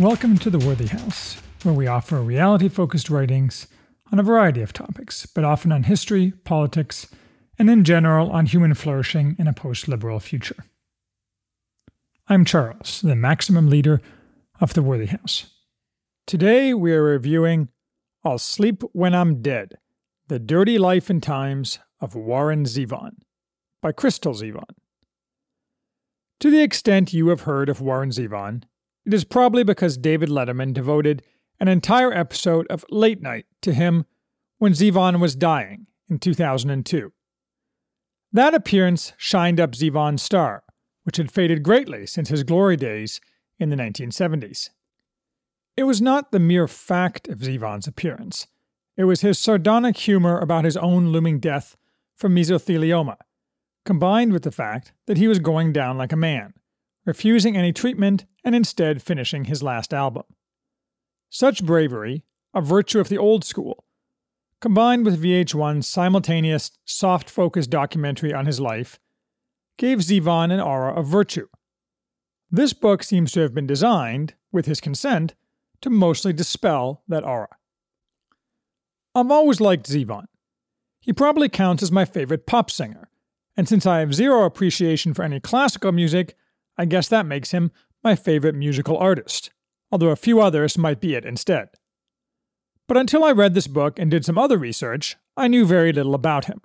Welcome to the Worthy House, where we offer reality focused writings on a variety of topics, but often on history, politics, and in general on human flourishing in a post liberal future. I'm Charles, the maximum leader of the Worthy House. Today we are reviewing I'll Sleep When I'm Dead The Dirty Life and Times of Warren Zevon by Crystal Zevon. To the extent you have heard of Warren Zevon, it is probably because David Letterman devoted an entire episode of Late Night to him when Zevon was dying in 2002. That appearance shined up Zevon's star, which had faded greatly since his glory days in the 1970s. It was not the mere fact of Zevon's appearance, it was his sardonic humor about his own looming death from mesothelioma, combined with the fact that he was going down like a man, refusing any treatment and instead finishing his last album. Such bravery, a virtue of the old school, combined with VH1's simultaneous, soft focused documentary on his life, gave Zevon an aura of virtue. This book seems to have been designed, with his consent, to mostly dispel that aura. I've always liked Zevon. He probably counts as my favorite pop singer, and since I have zero appreciation for any classical music, I guess that makes him my favorite musical artist, although a few others might be it instead. But until I read this book and did some other research, I knew very little about him.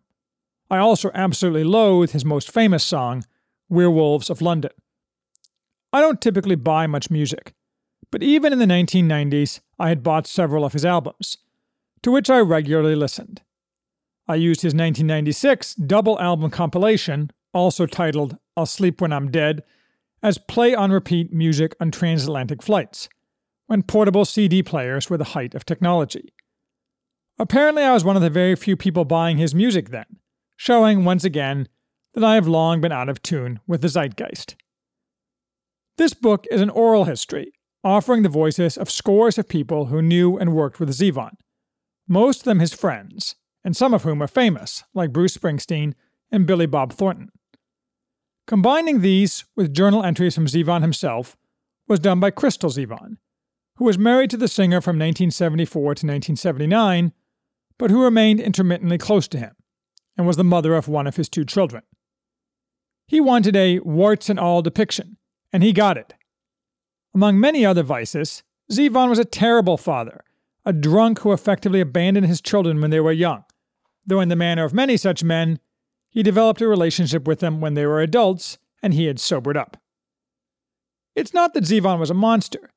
I also absolutely loathe his most famous song, Werewolves of London. I don't typically buy much music, but even in the 1990s, I had bought several of his albums, to which I regularly listened. I used his 1996 double album compilation, also titled I'll Sleep When I'm Dead, as play on repeat music on transatlantic flights when portable CD players were the height of technology. Apparently, I was one of the very few people buying his music then, showing once again that I have long been out of tune with the zeitgeist. This book is an oral history, offering the voices of scores of people who knew and worked with Zevon, most of them his friends, and some of whom are famous, like Bruce Springsteen and Billy Bob Thornton. Combining these with journal entries from Zevon himself was done by Crystal Zevon, who was married to the singer from 1974 to 1979, but who remained intermittently close to him, and was the mother of one of his two children. He wanted a warts and all depiction, and he got it. Among many other vices, Zevon was a terrible father, a drunk who effectively abandoned his children when they were young, though in the manner of many such men, he developed a relationship with them when they were adults and he had sobered up. It's not that Zevon was a monster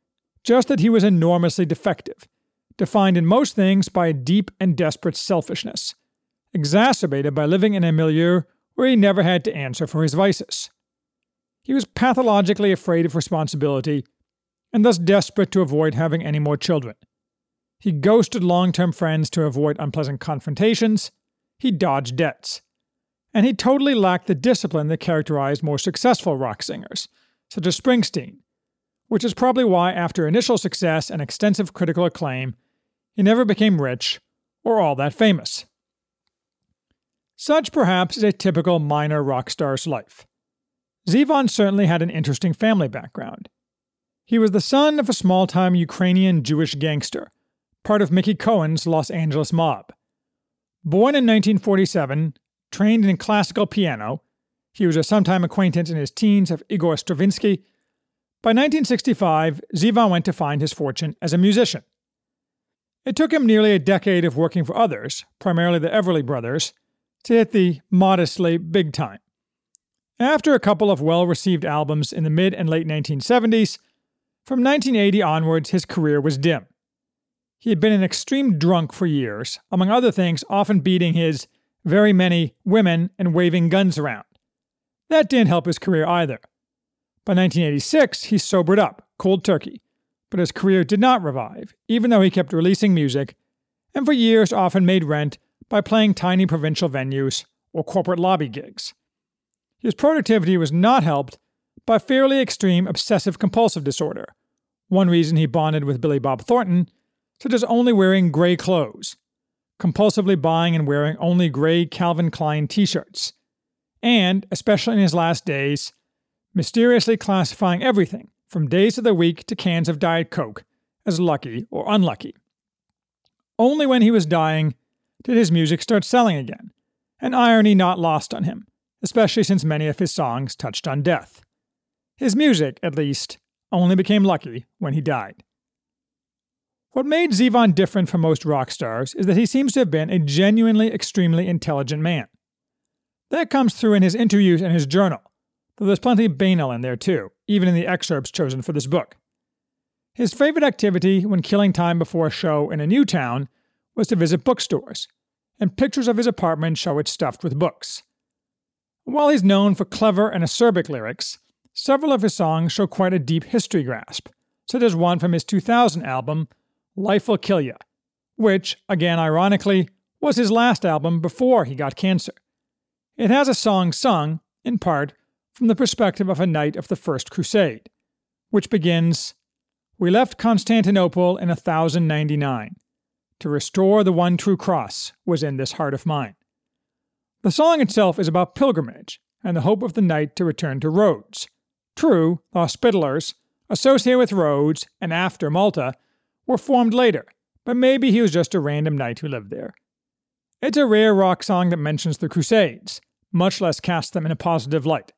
just that he was enormously defective, defined in most things by a deep and desperate selfishness, exacerbated by living in a milieu where he never had to answer for his vices. He was pathologically afraid of responsibility and thus desperate to avoid having any more children. He ghosted long term friends to avoid unpleasant confrontations. He dodged debts. And he totally lacked the discipline that characterized more successful rock singers, such as Springsteen, which is probably why, after initial success and extensive critical acclaim, he never became rich or all that famous. Such, perhaps, is a typical minor rock star's life. Zevon certainly had an interesting family background. He was the son of a small time Ukrainian Jewish gangster, part of Mickey Cohen's Los Angeles mob. Born in 1947, trained in classical piano, he was a sometime acquaintance in his teens of Igor Stravinsky by 1965, Zevon went to find his fortune as a musician. It took him nearly a decade of working for others, primarily the Everly brothers, to hit the modestly big time. After a couple of well received albums in the mid and late 1970s, from 1980 onwards, his career was dim. He had been an extreme drunk for years, among other things, often beating his very many women and waving guns around. That didn't help his career either. By 1986, he sobered up, cold turkey, but his career did not revive, even though he kept releasing music, and for years often made rent by playing tiny provincial venues or corporate lobby gigs. His productivity was not helped by fairly extreme obsessive compulsive disorder, one reason he bonded with Billy Bob Thornton, such as only wearing gray clothes, compulsively buying and wearing only gray Calvin Klein t shirts, and, especially in his last days, mysteriously classifying everything, from days of the week to cans of Diet Coke, as lucky or unlucky. Only when he was dying did his music start selling again, an irony not lost on him, especially since many of his songs touched on death. His music, at least, only became lucky when he died. What made Zevon different from most rock stars is that he seems to have been a genuinely extremely intelligent man. That comes through in his interviews and his journal, though there's plenty of banal in there too, even in the excerpts chosen for this book. His favorite activity when killing time before a show in a new town was to visit bookstores, and pictures of his apartment show it stuffed with books. While he's known for clever and acerbic lyrics, several of his songs show quite a deep history grasp, such as one from his 2000 album, Life Will Kill Ya, which, again ironically, was his last album before he got cancer. It has a song sung, in part, from the perspective of a knight of the First Crusade, which begins We left Constantinople in 1099. To restore the one true cross was in this heart of mine. The song itself is about pilgrimage and the hope of the knight to return to Rhodes. True, the Hospitallers, associated with Rhodes and after Malta, were formed later, but maybe he was just a random knight who lived there. It's a rare rock song that mentions the Crusades, much less casts them in a positive light.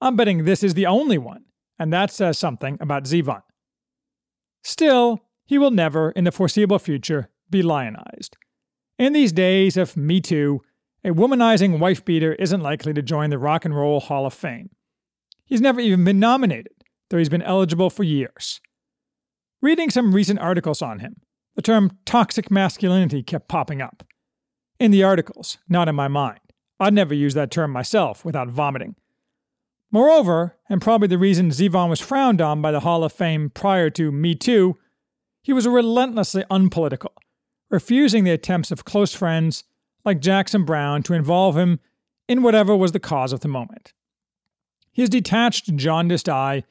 I'm betting this is the only one, and that says something about Zevon. Still, he will never, in the foreseeable future, be lionized. In these days of Me Too, a womanizing wife beater isn't likely to join the Rock and Roll Hall of Fame. He's never even been nominated, though he's been eligible for years. Reading some recent articles on him, the term toxic masculinity kept popping up. In the articles, not in my mind. I'd never use that term myself without vomiting. Moreover, and probably the reason Zevon was frowned on by the Hall of Fame prior to Me Too, he was relentlessly unpolitical, refusing the attempts of close friends like Jackson Browne to involve him in whatever was the cause of the moment. His detached, jaundiced eye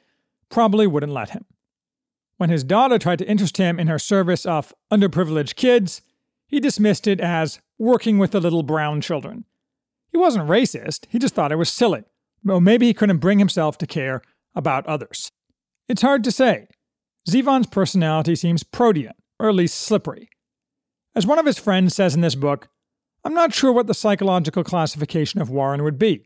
probably wouldn't let him. When his daughter tried to interest him in her service of underprivileged kids, he dismissed it as working with the little brown children. He wasn't racist, he just thought it was silly. Or maybe he couldn't bring himself to care about others. It's hard to say. Zevon's personality seems protean, or at least slippery. As one of his friends says in this book, I'm not sure what the psychological classification of Warren would be.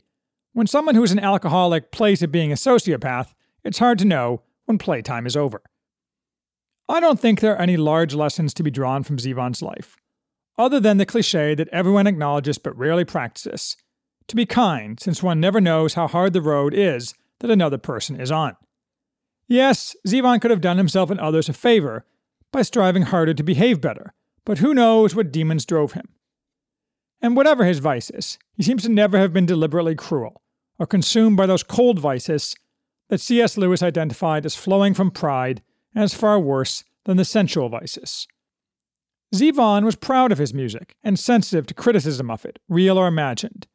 When someone who is an alcoholic plays at being a sociopath, it's hard to know when playtime is over. I don't think there are any large lessons to be drawn from Zevon's life, other than the cliche that everyone acknowledges but rarely practices to be kind, since one never knows how hard the road is that another person is on. Yes, Zevon could have done himself and others a favor by striving harder to behave better, but who knows what demons drove him. And whatever his vices, he seems to never have been deliberately cruel, or consumed by those cold vices that C.S. Lewis identified as flowing from pride as far worse than the sensual vices. Zevon was proud of his music and sensitive to criticism of it, real or imagined.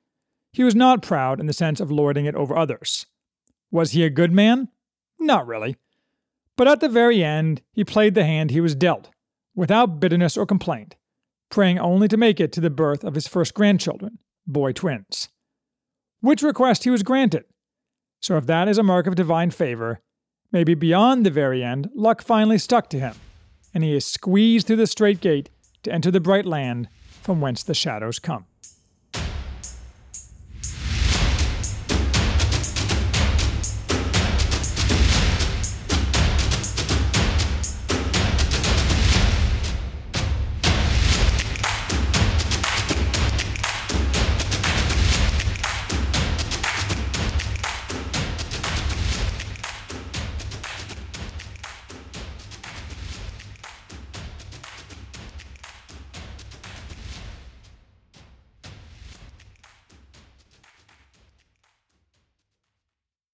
He was not proud in the sense of lording it over others. Was he a good man? Not really. But at the very end, he played the hand he was dealt, without bitterness or complaint, praying only to make it to the birth of his first grandchildren, boy twins. Which request he was granted. So if that is a mark of divine favor, maybe beyond the very end, luck finally stuck to him, and he is squeezed through the strait gate to enter the bright land from whence the shadows come.